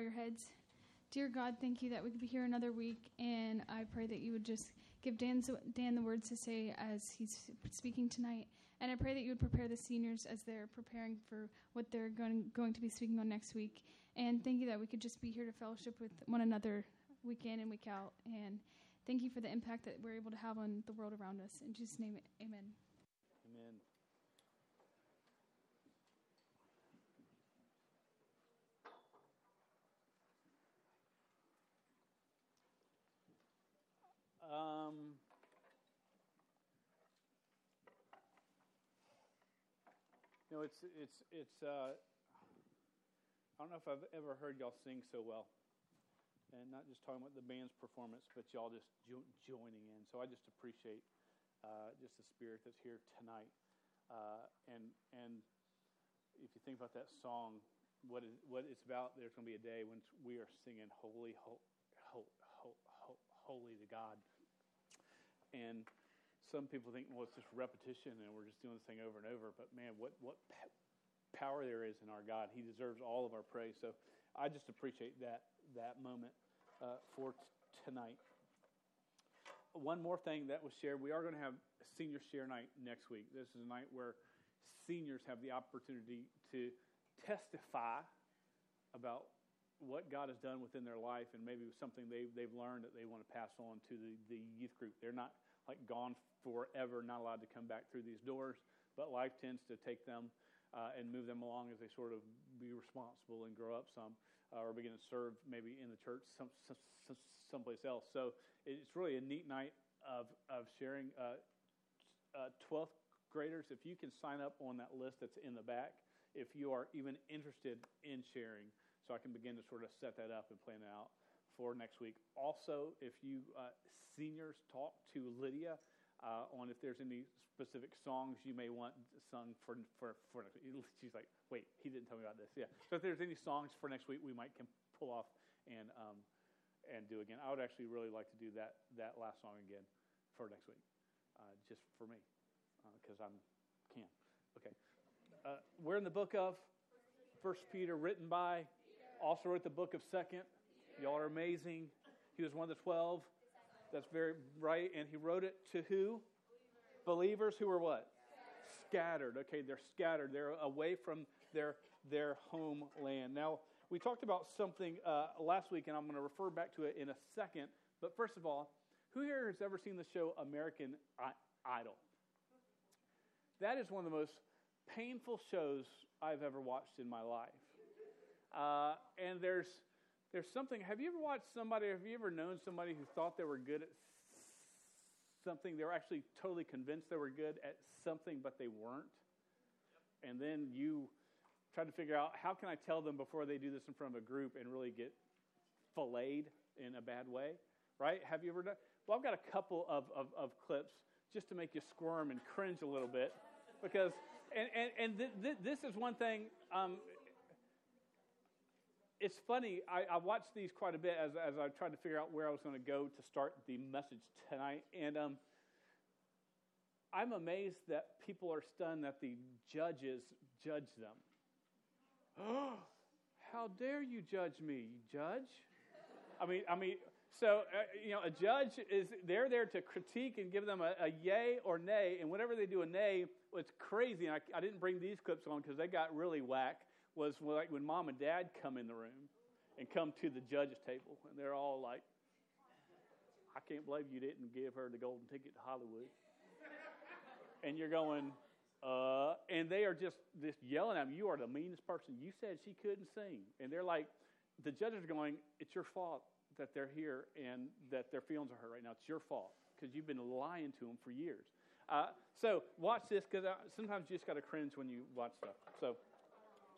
your heads. Dear God, thank you that we could be here another week, and I pray that you would just give Dan, Dan the words to say as he's speaking tonight. And I pray that you would prepare the seniors as they're preparing for what they're going, going to be speaking on next week. And thank you that we could just be here to fellowship with one another week in and week out. And thank you for the impact that we're able to have on the world around us. In Jesus' name, amen. Amen. Um, you know, it's it's it's. Uh, I don't know if I've ever heard y'all sing so well, and not just talking about the band's performance, but y'all just jo- joining in. So I just appreciate uh, just the spirit that's here tonight, uh, and and if you think about that song, what is what it's about. There's going to be a day when we are singing "Holy, ho, ho, ho, ho, Holy to God." And some people think, well, it's just repetition and we're just doing this thing over and over. But man, what, what power there is in our God. He deserves all of our praise. So I just appreciate that, that moment uh, for t- tonight. One more thing that was shared we are going to have senior share night next week. This is a night where seniors have the opportunity to testify about what God has done within their life and maybe something they've, they've learned that they want to pass on to the, the youth group. They're not like gone forever, not allowed to come back through these doors, but life tends to take them uh, and move them along as they sort of be responsible and grow up some uh, or begin to serve maybe in the church some, some, someplace else. So it's really a neat night of, of sharing. Uh, 12th uh, graders, if you can sign up on that list that's in the back, if you are even interested in sharing, so I can begin to sort of set that up and plan it out for next week. Also, if you uh, seniors talk to Lydia uh, on if there's any specific songs you may want sung for, for, for next week. She's like, wait, he didn't tell me about this. Yeah. So if there's any songs for next week we might can pull off and, um, and do again. I would actually really like to do that, that last song again for next week, uh, just for me, because uh, I'm can. Okay. Uh, we're in the book of First Peter, written by, also wrote the book of Second. Y'all are amazing. He was one of the twelve. That's very right. And he wrote it to who? Believers, Believers who are what? Scattered. Okay, they're scattered. They're away from their their homeland. Now, we talked about something uh, last week, and I'm going to refer back to it in a second. But first of all, who here has ever seen the show American Idol? That is one of the most painful shows I've ever watched in my life. Uh, and there's there's something. Have you ever watched somebody? Have you ever known somebody who thought they were good at something? They were actually totally convinced they were good at something, but they weren't. And then you try to figure out how can I tell them before they do this in front of a group and really get filleted in a bad way, right? Have you ever done? Well, I've got a couple of, of, of clips just to make you squirm and cringe a little bit because and and, and th- th- this is one thing um, it's funny. I, I, watched these quite a bit as, as I tried to figure out where I was going to go to start the message tonight. And um, I'm amazed that people are stunned that the judges judge them. Oh, How dare you judge me, judge? I mean, I mean, so uh, you know, a judge is they're there to critique and give them a, a yay or nay, and whenever they do a nay, it's crazy. And I, I didn't bring these clips on because they got really whack was like when mom and dad come in the room and come to the judge's table, and they're all like, I can't believe you didn't give her the golden ticket to Hollywood. and you're going, uh, and they are just, just yelling at me, You are the meanest person. You said she couldn't sing. And they're like, the judges are going, It's your fault that they're here and that their feelings are hurt right now. It's your fault because you've been lying to them for years. Uh, so watch this because sometimes you just got to cringe when you watch stuff. So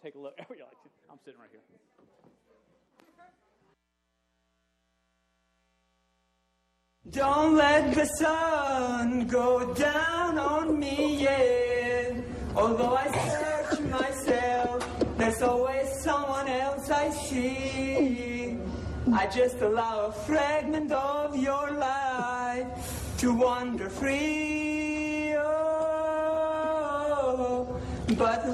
take a look. Oh, I'm sitting right here. Don't let the sun go down on me yet. Although I search myself, there's always someone else I see. I just allow a fragment of your life to wander free. Oh, but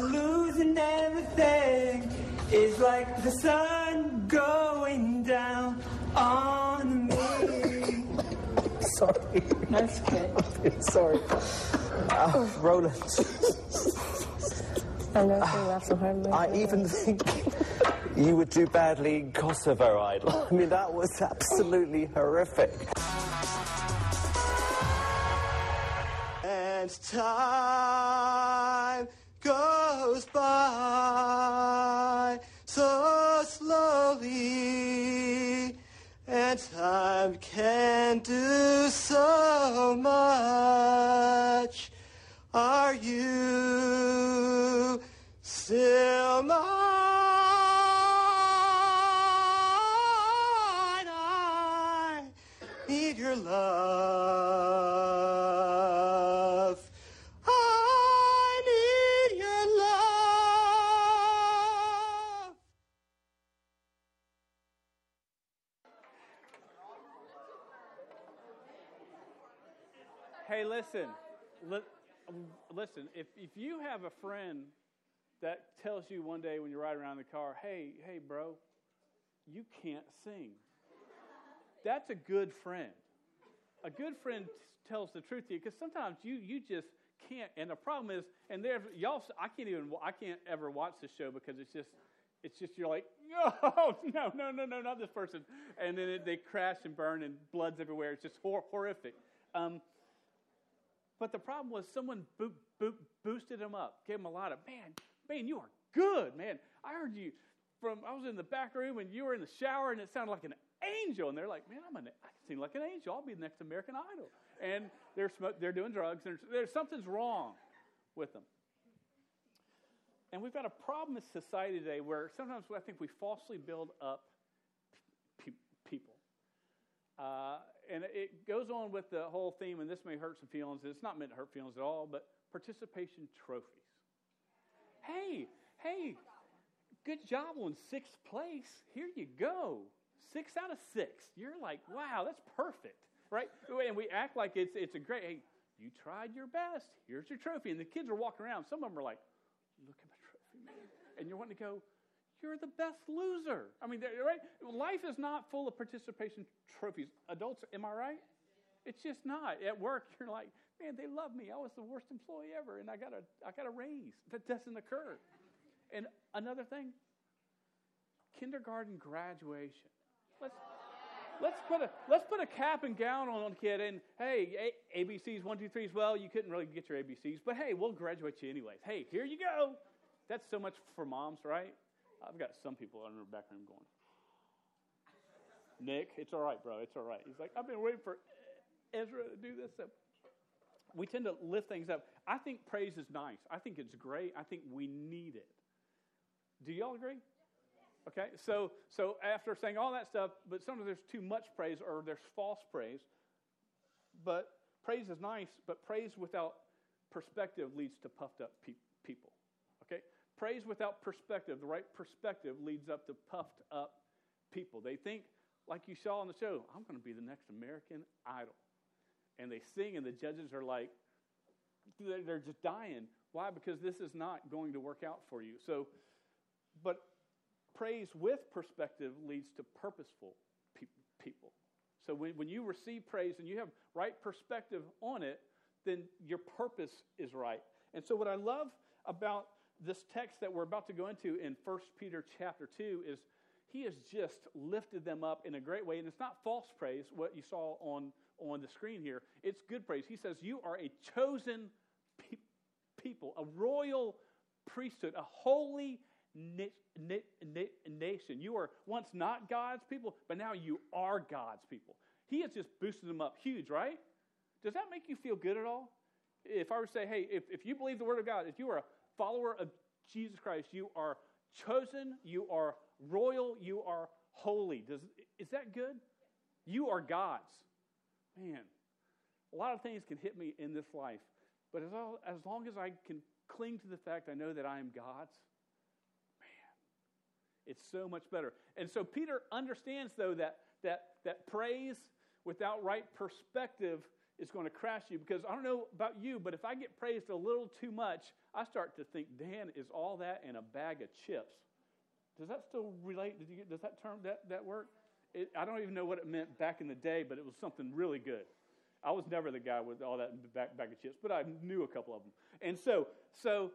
and everything is like the sun going down on me. Sorry. That's okay. Sorry. Uh, Roland. I know she laughs so hard. I even think you would do badly in Kosovo Idol. I mean, that was absolutely horrific. And time goes by so slowly, and time can do so much. Are you still mine? I need your love. Listen, li- listen. If if you have a friend that tells you one day when you're riding around in the car, "Hey, hey, bro, you can't sing," that's a good friend. A good friend tells the truth to you because sometimes you you just can't. And the problem is, and there y'all, I can't even I can't ever watch this show because it's just it's just you're like, no, no, no, no, no, not this person. And then it, they crash and burn and blood's everywhere. It's just hor- horrific. Um, but the problem was someone bo- bo- boosted him up, gave him a lot of, man, man, you are good, man. I heard you from, I was in the back room and you were in the shower and it sounded like an angel. And they're like, man, I'm an, I sing like an angel. I'll be the next American Idol. And they're, they're doing drugs. There's, there's something's wrong with them. And we've got a problem in society today where sometimes I think we falsely build up pe- people. Uh, and it goes on with the whole theme, and this may hurt some feelings. It's not meant to hurt feelings at all, but participation trophies. Hey, hey, good job on sixth place. Here you go. Six out of six. You're like, wow, that's perfect, right? And we act like it's, it's a great, hey, you tried your best. Here's your trophy. And the kids are walking around. Some of them are like, look at my trophy, man. And you're wanting to go, you're the best loser. I mean, right? Life is not full of participation trophies. Adults, am I right? It's just not. At work, you're like, man, they love me. I was the worst employee ever, and I got a, I got a raise. That doesn't occur. And another thing, kindergarten graduation. Let's let's put a let's put a cap and gown on a kid, and hey, A- ABCs one two threes. Well, you couldn't really get your ABCs, but hey, we'll graduate you anyways. Hey, here you go. That's so much for moms, right? I've got some people in the back room going, Nick, it's all right, bro. It's all right. He's like, I've been waiting for Ezra to do this. We tend to lift things up. I think praise is nice. I think it's great. I think we need it. Do y'all agree? Okay, so so after saying all that stuff, but sometimes there's too much praise or there's false praise. But praise is nice, but praise without perspective leads to puffed up people. Praise without perspective, the right perspective leads up to puffed up people. They think, like you saw on the show, I'm going to be the next American Idol, and they sing, and the judges are like, they're they're just dying. Why? Because this is not going to work out for you. So, but praise with perspective leads to purposeful pe- people. So when, when you receive praise and you have right perspective on it, then your purpose is right. And so what I love about this text that we're about to go into in 1 Peter chapter 2 is he has just lifted them up in a great way. And it's not false praise, what you saw on, on the screen here. It's good praise. He says, You are a chosen pe- people, a royal priesthood, a holy na- na- na- nation. You were once not God's people, but now you are God's people. He has just boosted them up huge, right? Does that make you feel good at all? If I were to say, hey, if, if you believe the Word of God, if you are a follower of Jesus Christ, you are chosen, you are royal, you are holy. Does, is that good? You are God's. Man, a lot of things can hit me in this life, but as, all, as long as I can cling to the fact I know that I am God's, man, it's so much better. And so Peter understands, though, that, that, that praise without right perspective is going to crash you. Because I don't know about you, but if I get praised a little too much, I start to think, Dan is all that in a bag of chips. Does that still relate? Did you does that term, that, that work? It, I don't even know what it meant back in the day, but it was something really good. I was never the guy with all that back, bag of chips, but I knew a couple of them. And so, so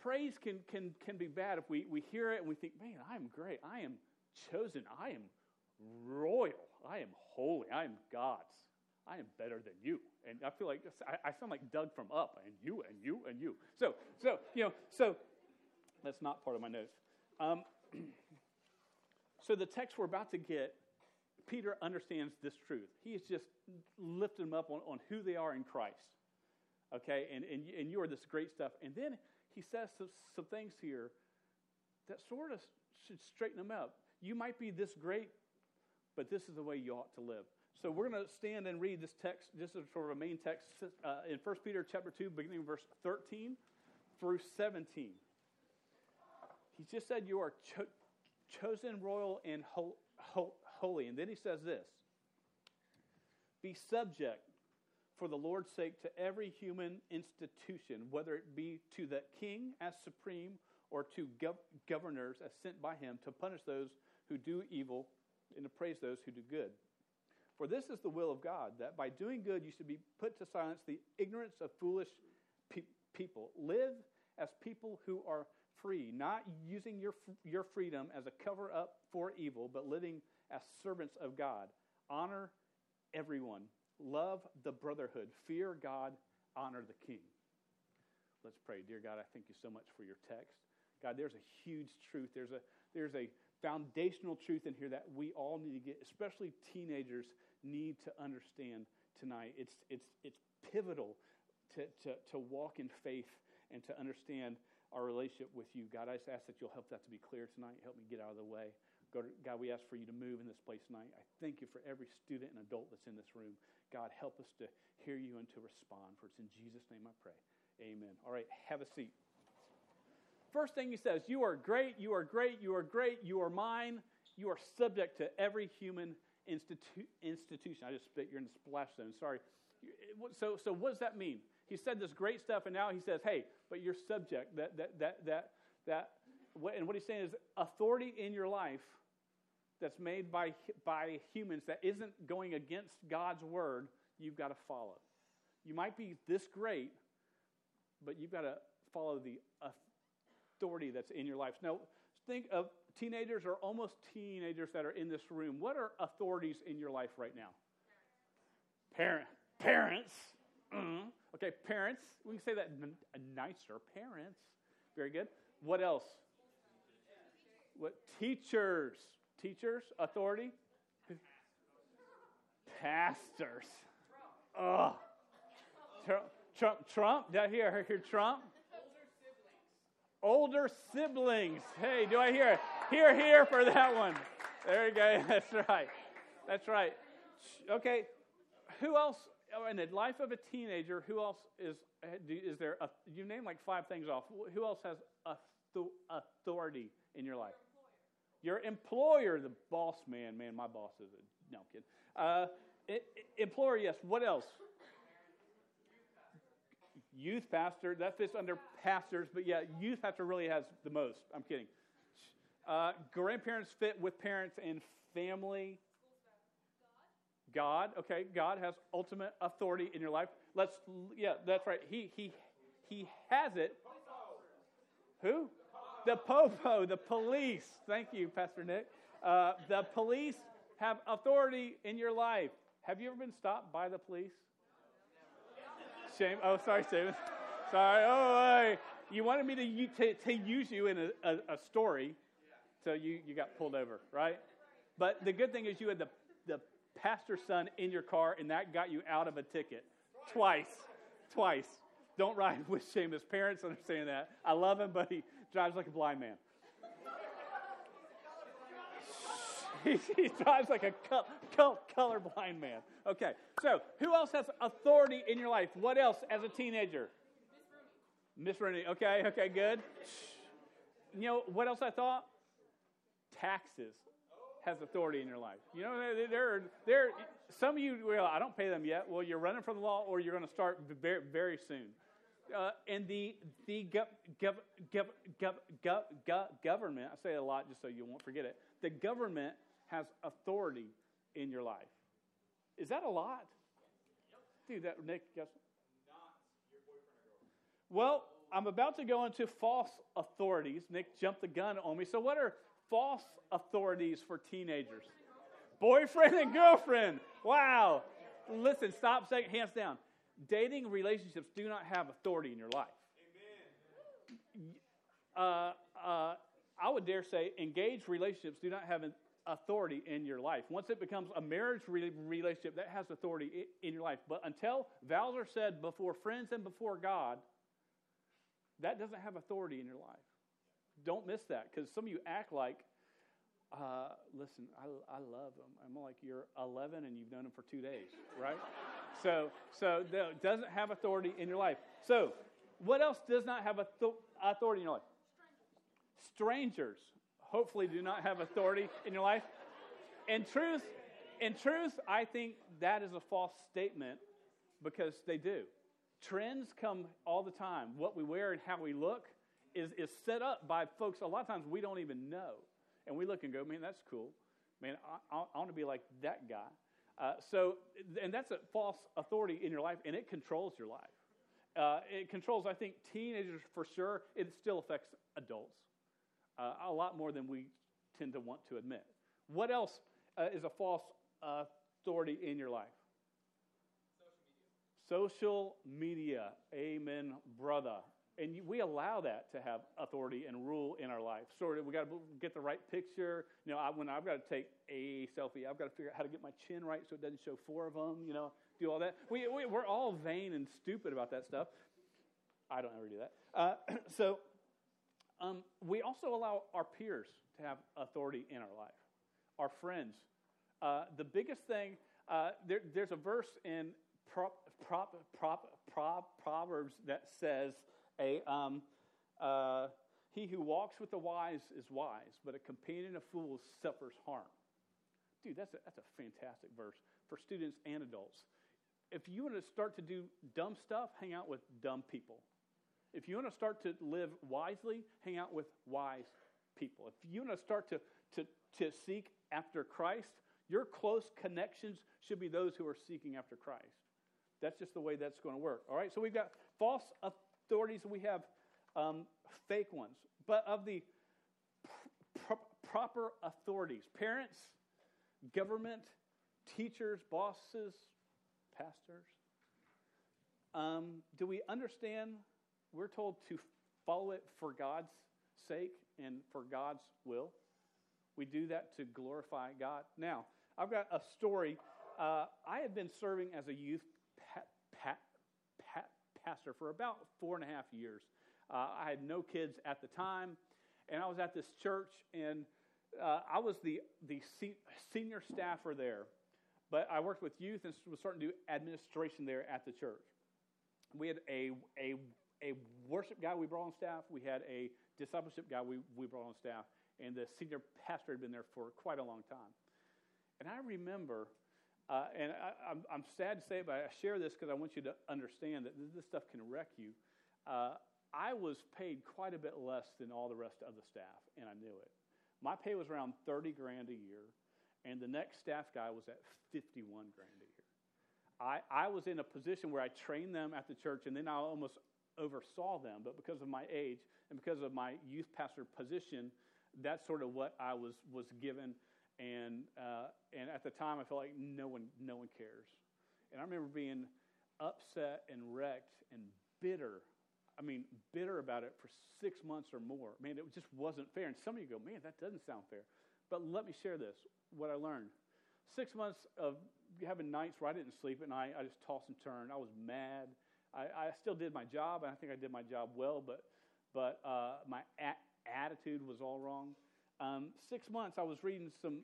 praise can, can, can be bad if we, we hear it and we think, man, I'm great. I am chosen. I am royal. I am holy. I am God's. I am better than you. And I feel like I, sound like Doug from Up, and you, and you, and you. So, so you know, so that's not part of my notes. Um, so the text we're about to get, Peter understands this truth. He is just lifting them up on, on who they are in Christ. Okay, and, and, and you are this great stuff. And then he says some, some things here that sort of should straighten them up. You might be this great, but this is the way you ought to live. So we're going to stand and read this text. This is sort of a main text uh, in 1 Peter chapter 2, beginning verse 13 through 17. He just said you are cho- chosen, royal, and ho- ho- holy. And then he says this Be subject for the Lord's sake to every human institution, whether it be to the king as supreme or to gov- governors as sent by him to punish those who do evil and to praise those who do good. For this is the will of God, that by doing good you should be put to silence the ignorance of foolish pe- people. Live as people who are free, not using your, your freedom as a cover up for evil, but living as servants of God. Honor everyone. Love the brotherhood. Fear God. Honor the king. Let's pray. Dear God, I thank you so much for your text. God, there's a huge truth. There's a, there's a foundational truth in here that we all need to get, especially teenagers need to understand tonight. It's, it's, it's pivotal to, to, to walk in faith and to understand our relationship with you. God, I just ask that you'll help that to be clear tonight. Help me get out of the way. God, we ask for you to move in this place tonight. I thank you for every student and adult that's in this room. God, help us to hear you and to respond. For it's in Jesus' name I pray. Amen. All right, have a seat. First thing he says, You are great, you are great, you are great, you are mine. You are subject to every human institu- institution. I just spit, you're in the splash zone. Sorry. So, so what does that mean? He said this great stuff, and now he says, hey, but you're subject. That, that, that, that, that, and what he's saying is authority in your life that's made by, by humans that isn't going against God's word, you've got to follow. You might be this great, but you've got to follow the authority that's in your life. Now, think of teenagers or almost teenagers that are in this room. What are authorities in your life right now? Parent, parents. Mm-hmm. Okay, parents. We can say that nicer. Parents. Very good. What else? What teachers? Teachers, authority. Pastors. Ugh. Trump, Trump, Trump. Did I hear, I hear Trump? Older siblings. Hey, do I hear? it? Hear, hear for that one. There you go. That's right. That's right. Okay. Who else oh, in the life of a teenager? Who else is is there? A, you name like five things off. Who else has authority in your life? Your employer, the boss man. Man, my boss is a no kidding. Uh, employer, yes. What else? Youth pastor. That fits under pastors, but yeah, youth pastor really has the most. I'm kidding. Uh, grandparents fit with parents and family. God, okay, God has ultimate authority in your life. Let's, yeah, that's right. He, he, he has it. Who? The popo, the police. Thank you, Pastor Nick. Uh, the police have authority in your life. Have you ever been stopped by the police? Shame. Oh, sorry, Stephen. Sorry. Oh, you wanted me to, to, to use you in a, a, a story so you, you got pulled over, right? But the good thing is you had the, the pastor's son in your car, and that got you out of a ticket twice. Twice. Don't ride with shame. His parents understand that. I love him, but he drives like a blind man. He, drives like a col- col- colorblind man. Okay, so who else has authority in your life? What else as a teenager? Miss Rooney. Okay, okay, good. You know what else I thought? taxes has authority in your life. You know, there, there, some of you, well, I don't pay them yet. Well, you're running from the law, or you're going to start very, very soon. Uh, and the the gov, gov, gov, gov, gov, government, I say it a lot just so you won't forget it. The government has authority in your life. Is that a lot? Dude, that Nick, guess. Well, I'm about to go into false authorities. Nick jumped the gun on me. So, what are false authorities for teenagers? Boyfriend and girlfriend. Wow. Listen, stop saying hands down. Dating relationships do not have authority in your life. Uh, uh, I would dare say engaged relationships do not have authority in your life. Once it becomes a marriage re- relationship, that has authority in your life. But until vows are said before friends and before God, that doesn't have authority in your life. Don't miss that because some of you act like, uh, listen, I, I love them. I'm like, you're 11 and you've known them for two days, right? so, so doesn't have authority in your life. So, what else does not have authority in your life? Strangers, hopefully, do not have authority in your life. In truth, in truth, I think that is a false statement because they do. Trends come all the time. What we wear and how we look is, is set up by folks a lot of times we don't even know. And we look and go, man, that's cool. Man, I, I want to be like that guy. Uh, so, and that's a false authority in your life, and it controls your life. Uh, it controls, I think, teenagers for sure. It still affects adults uh, a lot more than we tend to want to admit. What else uh, is a false authority in your life? Social media. Amen, brother. And we allow that to have authority and rule in our life. Sort of, we got to get the right picture. You know, I, when I've got to take a selfie, I've got to figure out how to get my chin right so it doesn't show four of them. You know, do all that. We, we we're all vain and stupid about that stuff. I don't ever do that. Uh, so, um, we also allow our peers to have authority in our life, our friends. Uh, the biggest thing, uh, there, there's a verse in prop, prop, prop, Proverbs that says, a, um, uh, He who walks with the wise is wise, but a companion of fools suffers harm. Dude, that's a, that's a fantastic verse for students and adults. If you want to start to do dumb stuff, hang out with dumb people. If you want to start to live wisely, hang out with wise people. If you want to start to, to, to seek after Christ, your close connections should be those who are seeking after Christ. That's just the way that's going to work. All right, so we've got false authorities we have um, fake ones. But of the pr- proper authorities, parents, government, teachers, bosses, pastors, um, do we understand? We're told to follow it for God's sake and for God's will. We do that to glorify God. Now, I've got a story. Uh, I had been serving as a youth pastor for about four and a half years. Uh, I had no kids at the time, and I was at this church, and uh, I was the, the se- senior staffer there. But I worked with youth and was starting to do administration there at the church. We had a, a, a worship guy we brought on staff, we had a discipleship guy we, we brought on staff, and the senior pastor had been there for quite a long time. And I remember uh, and I, am I'm, I'm sad to say it, but I share this because I want you to understand that this stuff can wreck you. Uh, I was paid quite a bit less than all the rest of the staff, and I knew it. My pay was around 30 grand a year, and the next staff guy was at 51 grand a year. I, I was in a position where I trained them at the church, and then I almost oversaw them, but because of my age and because of my youth pastor position, that's sort of what I was, was given and uh, and at the time I felt like no one no one cares, and I remember being upset and wrecked and bitter. I mean, bitter about it for six months or more. Man, it just wasn't fair. And some of you go, man, that doesn't sound fair. But let me share this. What I learned. Six months of having nights where I didn't sleep at night. I just tossed and turned. I was mad. I, I still did my job, and I think I did my job well, but but uh, my a- attitude was all wrong. Um, six months, I was reading some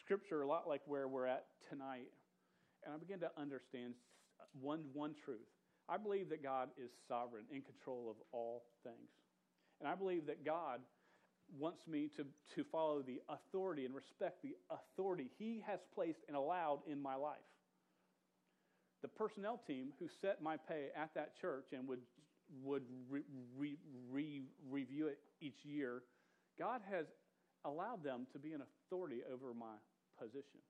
scripture a lot like where we're at tonight, and I began to understand one, one truth. I believe that God is sovereign, in control of all things. And I believe that God wants me to, to follow the authority and respect the authority He has placed and allowed in my life. The personnel team who set my pay at that church and would, would re, re, re, review it each year, God has allowed them to be an authority over my position.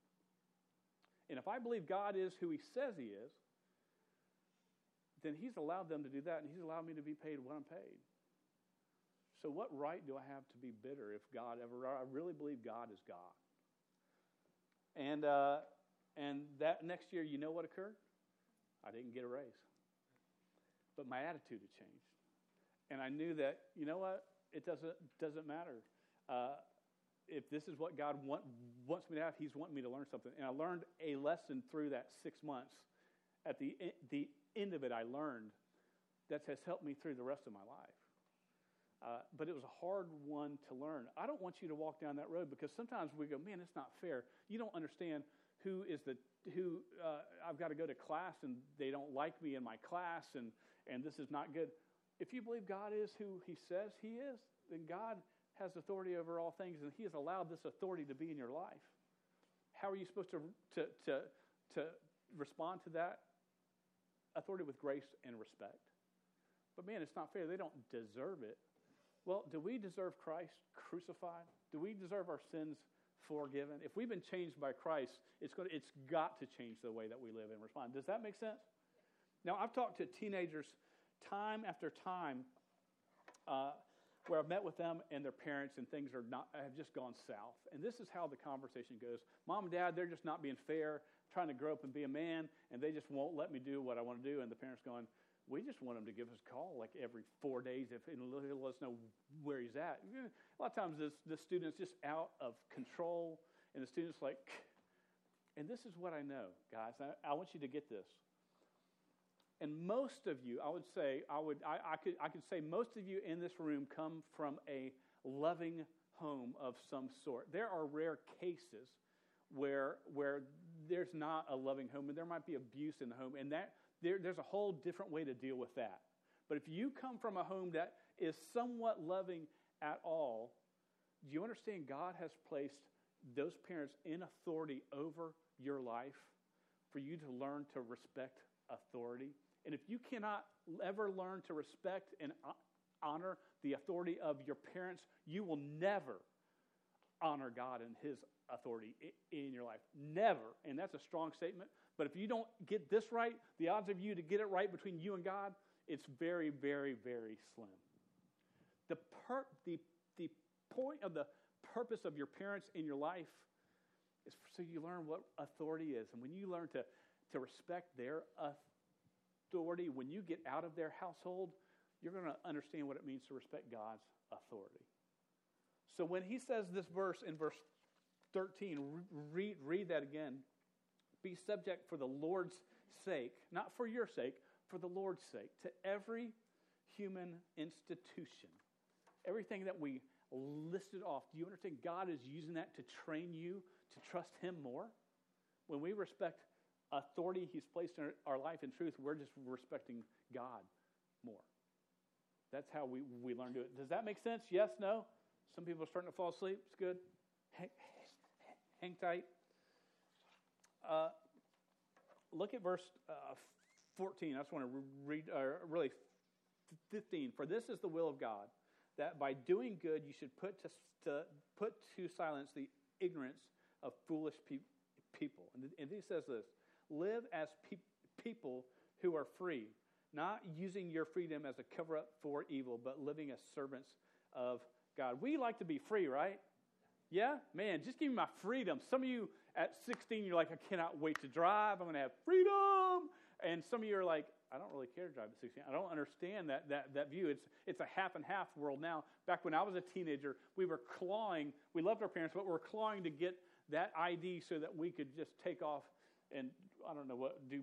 And if I believe God is who He says He is, then He's allowed them to do that, and He's allowed me to be paid what I'm paid. So, what right do I have to be bitter if God ever? I really believe God is God. And uh, and that next year, you know what occurred? I didn't get a raise, but my attitude had changed, and I knew that you know what? It doesn't doesn't matter. Uh, if this is what God want, wants me to have, He's wanting me to learn something. And I learned a lesson through that six months. At the the end of it, I learned that has helped me through the rest of my life. Uh, but it was a hard one to learn. I don't want you to walk down that road because sometimes we go, man, it's not fair. You don't understand who is the who uh, I've got to go to class and they don't like me in my class and and this is not good. If you believe God is who He says He is, then God has authority over all things and He has allowed this authority to be in your life. How are you supposed to to to, to respond to that authority with grace and respect? But man, it's not fair. They don't deserve it. Well, do we deserve Christ crucified? Do we deserve our sins forgiven? If we've been changed by Christ, it's, going to, it's got to change the way that we live and respond. Does that make sense? Now, I've talked to teenagers time after time uh, where I've met with them and their parents, and things are not have just gone south. And this is how the conversation goes: Mom and Dad, they're just not being fair, trying to grow up and be a man, and they just won't let me do what I want to do. And the parents going, we just want him to give us a call like every four days if and let us know where he's at. A lot of times this, the student's just out of control, and the student's like, and this is what I know, guys. I, I want you to get this. And most of you, I would say, I would, I, I could, I could say most of you in this room come from a loving home of some sort. There are rare cases where where there's not a loving home, and there might be abuse in the home, and that there, there's a whole different way to deal with that. But if you come from a home that is somewhat loving at all, do you understand God has placed those parents in authority over your life for you to learn to respect authority? And if you cannot ever learn to respect and honor the authority of your parents, you will never honor God and His authority in your life. Never. And that's a strong statement. But if you don't get this right, the odds of you to get it right between you and God, it's very, very, very slim. The, per- the, the point of the purpose of your parents in your life is so you learn what authority is. And when you learn to, to respect their authority, when you get out of their household, you're going to understand what it means to respect God's authority. So when he says this verse in verse 13, read, read that again. Be subject for the Lord's sake, not for your sake, for the Lord's sake, to every human institution. Everything that we listed off, do you understand? God is using that to train you to trust Him more. When we respect authority He's placed in our life in truth, we're just respecting God more. That's how we, we learn to do it. Does that make sense? Yes? No? Some people are starting to fall asleep. It's good. Hang, hang tight. Uh, look at verse uh, 14. I just want to read, uh, really 15. For this is the will of God, that by doing good you should put to, to put to silence the ignorance of foolish pe- people. And, and he says this live as pe- people who are free, not using your freedom as a cover up for evil, but living as servants of God. We like to be free, right? Yeah? Man, just give me my freedom. Some of you at 16, you're like, I cannot wait to drive. I'm going to have freedom. And some of you are like, I don't really care to drive at 16. I don't understand that, that, that view. It's, it's a half and half world now. Back when I was a teenager, we were clawing. We loved our parents, but we were clawing to get that ID so that we could just take off and, I don't know what, do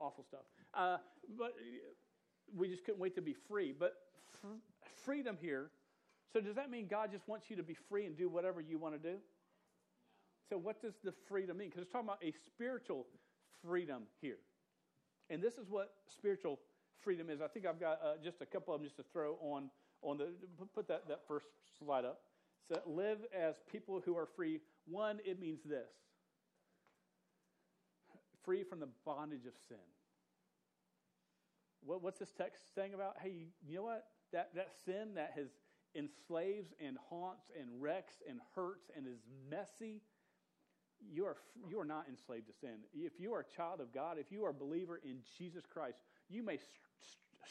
awful stuff. Uh, but we just couldn't wait to be free. But freedom here so, does that mean God just wants you to be free and do whatever you want to do? So, what does the freedom mean? Because it's talking about a spiritual freedom here. And this is what spiritual freedom is. I think I've got uh, just a couple of them just to throw on, on the, put that, that first slide up. So, live as people who are free. One, it means this free from the bondage of sin. What, what's this text saying about? Hey, you know what? That, that sin that has enslaves and haunts and wrecks and hurts and is messy, you are, you are not enslaved to sin. If you are a child of God, if you are a believer in Jesus Christ, you may st-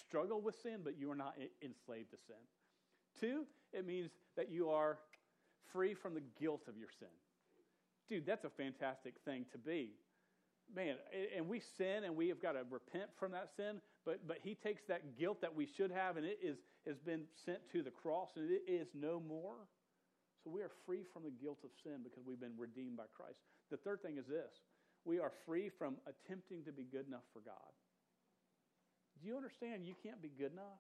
struggle with sin, but you are not enslaved to sin. Two, it means that you are free from the guilt of your sin. Dude, that's a fantastic thing to be. Man, and we sin and we have got to repent from that sin, but, but he takes that guilt that we should have and it is, has been sent to the cross and it is no more. So we are free from the guilt of sin because we've been redeemed by Christ. The third thing is this we are free from attempting to be good enough for God. Do you understand you can't be good enough?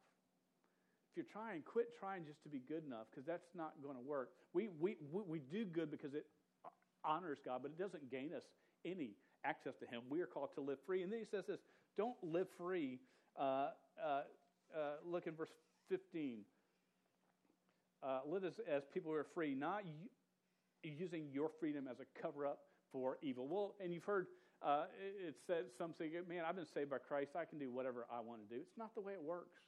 If you're trying, quit trying just to be good enough because that's not going to work. We, we, we do good because it honors God, but it doesn't gain us any access to Him. We are called to live free. And then he says this don't live free. Uh, uh, uh, look in verse 15. Uh, live as, as people who are free, not using your freedom as a cover up for evil. Well, and you've heard uh, it said something, man, I've been saved by Christ. I can do whatever I want to do. It's not the way it works.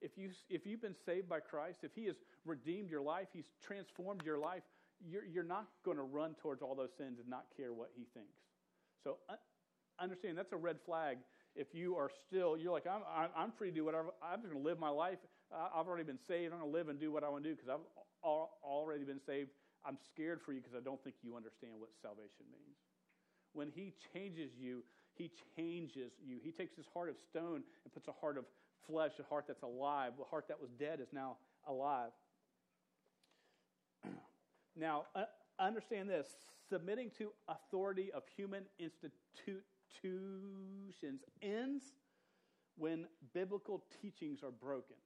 If, you, if you've been saved by Christ, if He has redeemed your life, He's transformed your life, you're, you're not going to run towards all those sins and not care what He thinks. So uh, understand that's a red flag. If you are still, you're like, I'm, I'm free to do whatever, I'm just going to live my life. I've already been saved. I'm going to live and do what I want to do because I've already been saved. I'm scared for you because I don't think you understand what salvation means. When He changes you, He changes you. He takes His heart of stone and puts a heart of flesh, a heart that's alive. The heart that was dead is now alive. now, uh, understand this submitting to authority of human institutions ends when biblical teachings are broken.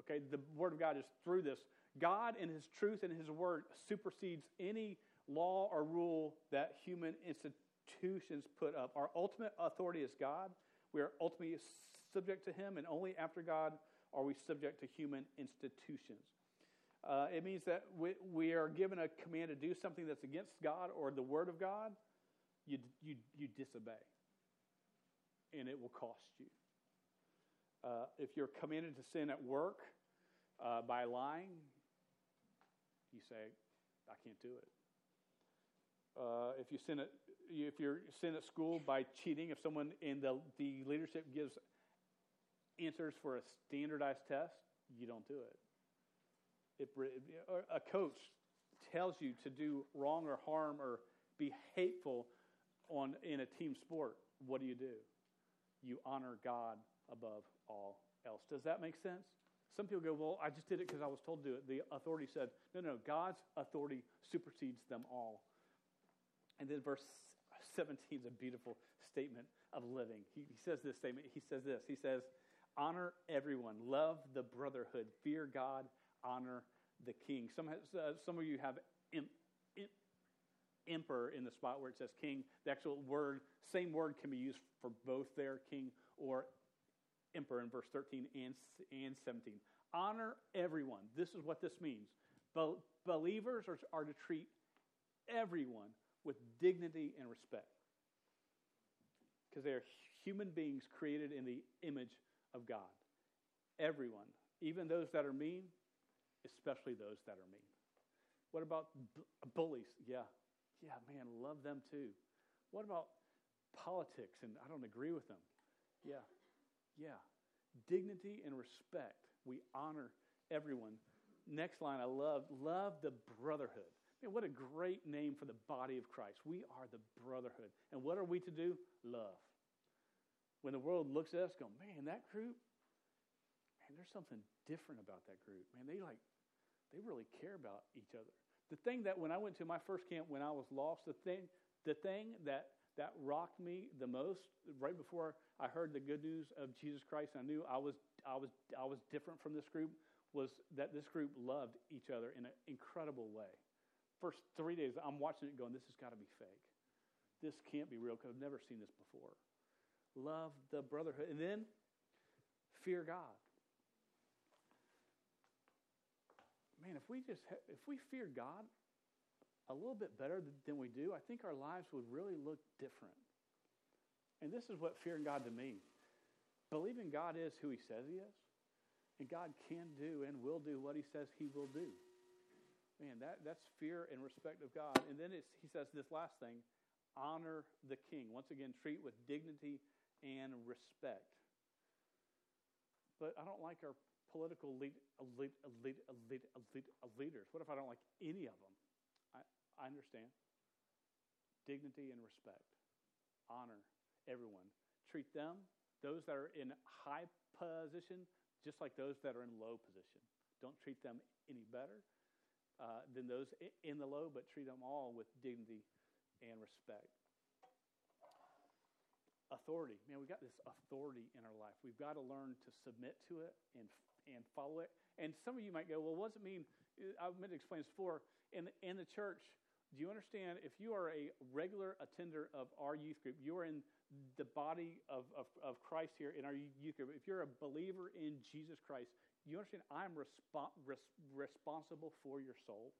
Okay, the Word of God is through this. God and His truth and His Word supersedes any law or rule that human institutions put up. Our ultimate authority is God. We are ultimately subject to Him, and only after God are we subject to human institutions. Uh, it means that we, we are given a command to do something that's against God or the Word of God, you, you, you disobey. And it will cost you. Uh, if you're committed to sin at work uh, by lying, you say, I can't do it. Uh, if you sin at if you're sin at school by cheating, if someone in the, the leadership gives answers for a standardized test, you don't do it. It, a coach tells you to do wrong or harm or be hateful on in a team sport. What do you do? You honor God above all else. Does that make sense? Some people go, Well, I just did it because I was told to do it. The authority said, No, no, God's authority supersedes them all. And then verse 17 is a beautiful statement of living. He, he says this statement. He says this. He says, Honor everyone, love the brotherhood, fear God, honor the king. Some, uh, some of you have im, im, emperor in the spot where it says king. The actual word, same word can be used for both there, king or emperor in verse 13 and, and 17. Honor everyone. This is what this means. Be- believers are, are to treat everyone with dignity and respect because they are human beings created in the image of God. Everyone, even those that are mean, especially those that are mean. What about bullies? Yeah, yeah, man, love them too. What about politics and I don't agree with them? Yeah, yeah. Dignity and respect. We honor everyone. Next line I love love the brotherhood. Man, what a great name for the body of Christ. We are the brotherhood. And what are we to do? Love. When the world looks at us, go, man, that group, man, there's something different about that group. Man, they like they really care about each other. The thing that when I went to my first camp when I was lost, the thing, the thing that that rocked me the most right before I heard the good news of Jesus Christ, I knew I was I was I was different from this group. Was that this group loved each other in an incredible way. First three days, I'm watching it going, this has got to be fake. This can't be real because I've never seen this before. Love the brotherhood, and then fear God. man, if we just if we fear God a little bit better than we do, I think our lives would really look different. And this is what fearing God to me. Believing God is who he says he is, and God can do and will do what he says he will do. Man, that, that's fear and respect of God. And then he says this last thing honor the king. Once again, treat with dignity and respect. but I don't like our political elite, elite, elite, leaders. What if I don't like any of them? I, I understand. Dignity and respect, honor everyone. Treat them, those that are in high position, just like those that are in low position. Don't treat them any better uh, than those in the low, but treat them all with dignity and respect. Authority. Man, we've got this authority in our life. We've got to learn to submit to it and, and follow it. And some of you might go, well, what does it mean? I meant to explain this before. In, in the church, do you understand if you are a regular attender of our youth group, you are in the body of, of, of Christ here in our group. If you're a believer in Jesus Christ, you understand I'm respo- res- responsible for your soul.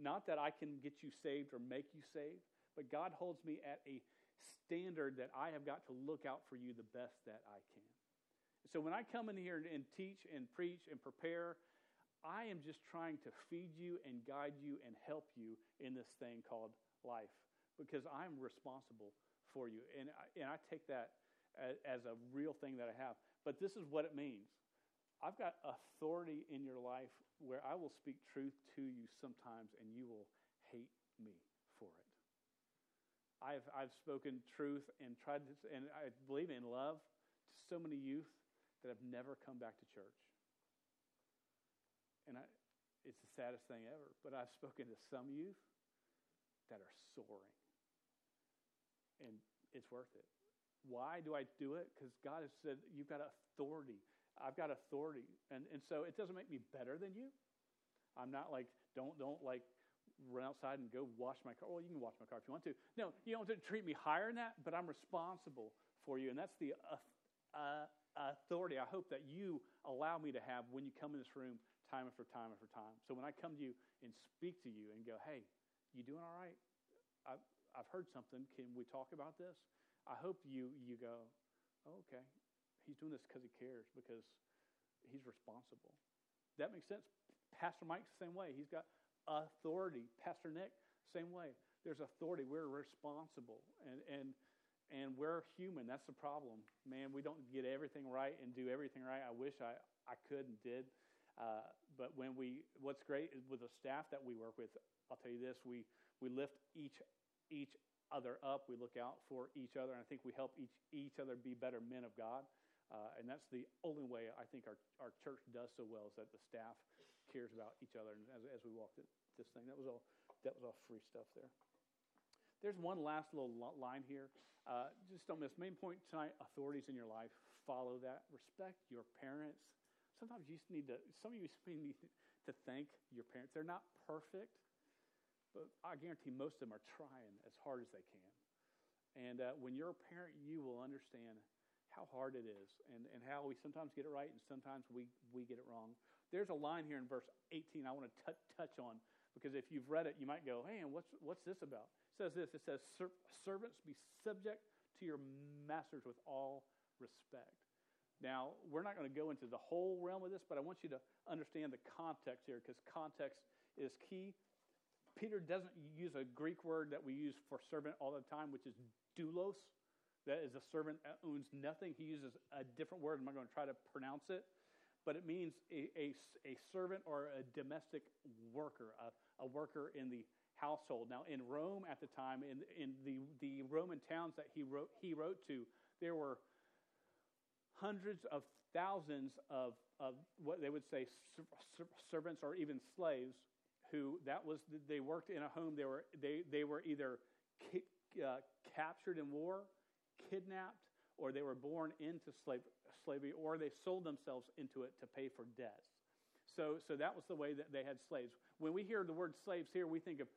Not that I can get you saved or make you saved, but God holds me at a standard that I have got to look out for you the best that I can. So when I come in here and teach and preach and prepare, I am just trying to feed you and guide you and help you in this thing called life because I'm responsible for you. And I, and I take that as, as a real thing that I have. But this is what it means I've got authority in your life where I will speak truth to you sometimes and you will hate me for it. I've, I've spoken truth and tried to, and I believe in love to so many youth that have never come back to church. And I, it's the saddest thing ever. But I've spoken to some youth that are soaring. And it's worth it. Why do I do it? Because God has said, you've got authority. I've got authority. And, and so it doesn't make me better than you. I'm not like, don't, don't like run outside and go wash my car. Well, you can wash my car if you want to. No, you don't have to treat me higher than that, but I'm responsible for you. And that's the uh, uh, authority I hope that you allow me to have when you come in this room time after time after time. So when I come to you and speak to you and go, hey, you doing all right? I, I've heard something. Can we talk about this? I hope you, you go, oh, okay. He's doing this because he cares, because he's responsible. That makes sense. Pastor Mike, same way. He's got authority. Pastor Nick, same way. There's authority. We're responsible. And, and, and we're human. That's the problem. Man, we don't get everything right and do everything right. I wish I, I could and did. Uh, but when we, what's great is with the staff that we work with, I'll tell you this, we, we lift each, each other up. We look out for each other. And I think we help each, each other be better men of God. Uh, and that's the only way I think our, our church does so well is that the staff cares about each other. And as, as we walked this thing, that was all that was all free stuff there. There's one last little line here. Uh, just don't miss. Main point tonight: authorities in your life. Follow that. Respect your parents. Sometimes you just need to. Some of you just need to thank your parents. They're not perfect, but I guarantee most of them are trying as hard as they can. And uh, when you're a parent, you will understand how hard it is and, and how we sometimes get it right and sometimes we, we get it wrong. There's a line here in verse 18 I want to touch on because if you've read it, you might go, hey, what's, what's this about? It says this it says, Servants, be subject to your masters with all respect. Now, we're not going to go into the whole realm of this, but I want you to understand the context here because context is key. Peter doesn't use a Greek word that we use for servant all the time, which is doulos that is a servant that owns nothing. He uses a different word. I'm not going to try to pronounce it, but it means a, a, a servant or a domestic worker, a, a worker in the household. Now, in Rome at the time, in, in the, the Roman towns that he wrote, he wrote to, there were hundreds of thousands of, of what they would say servants or even slaves who that was they worked in a home they were they, they were either uh, captured in war kidnapped or they were born into slave, slavery or they sold themselves into it to pay for debts. So, so that was the way that they had slaves. When we hear the word slaves here, we think of,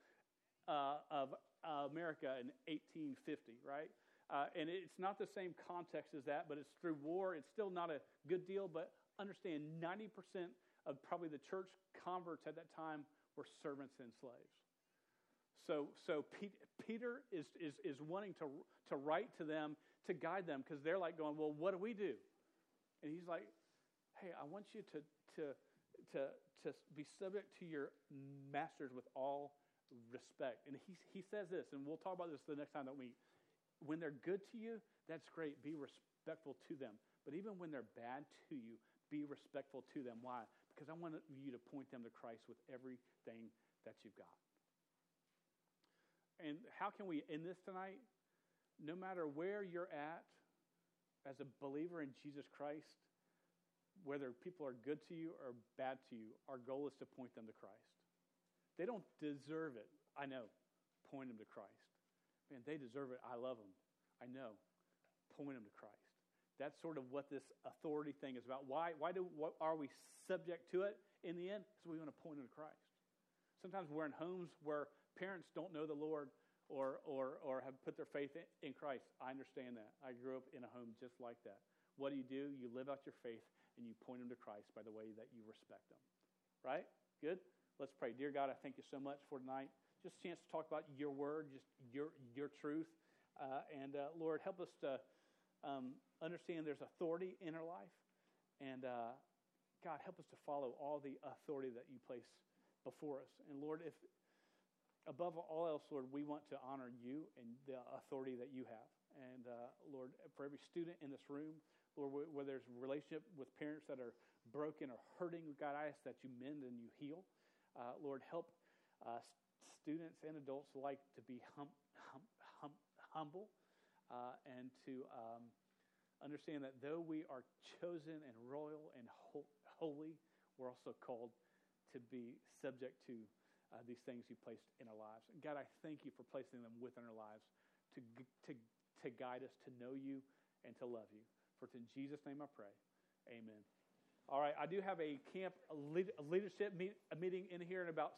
uh, of uh, America in 1850, right? Uh, and it's not the same context as that, but it's through war. It's still not a good deal, but understand 90% of probably the church converts at that time were servants and slaves. So, so Peter is, is, is wanting to, to write to them to guide them because they're like going, Well, what do we do? And he's like, Hey, I want you to, to, to, to be subject to your masters with all respect. And he, he says this, and we'll talk about this the next time that we. When they're good to you, that's great. Be respectful to them. But even when they're bad to you, be respectful to them. Why? Because I want you to point them to Christ with everything that you've got. And how can we end this tonight? No matter where you're at as a believer in Jesus Christ, whether people are good to you or bad to you, our goal is to point them to Christ. They don't deserve it. I know. Point them to Christ. Man, they deserve it. I love them. I know. Point them to Christ. That's sort of what this authority thing is about. Why, why do, what, are we subject to it in the end? Because we want to point them to Christ. Sometimes we're in homes where parents don't know the Lord or, or, or have put their faith in, Christ. I understand that. I grew up in a home just like that. What do you do? You live out your faith and you point them to Christ by the way that you respect them. Right? Good? Let's pray. Dear God, I thank you so much for tonight. Just a chance to talk about your word, just your, your truth. Uh, and uh, Lord, help us to um, understand there's authority in our life. And uh, God, help us to follow all the authority that you place before us. And Lord, if above all else, Lord, we want to honor you and the authority that you have. And uh, Lord, for every student in this room, Lord, where, there's a relationship with parents that are broken or hurting, God, I ask that you mend and you heal. Uh, Lord, help uh, students and adults alike to be hum, hum, hum, humble uh, and to um, understand that though we are chosen and royal and ho- holy, we're also called to be subject to uh, these things you placed in our lives. God, I thank you for placing them within our lives to, to, to guide us to know you and to love you. For it's in Jesus' name I pray. Amen. All right, I do have a camp leadership meet, a meeting in here in about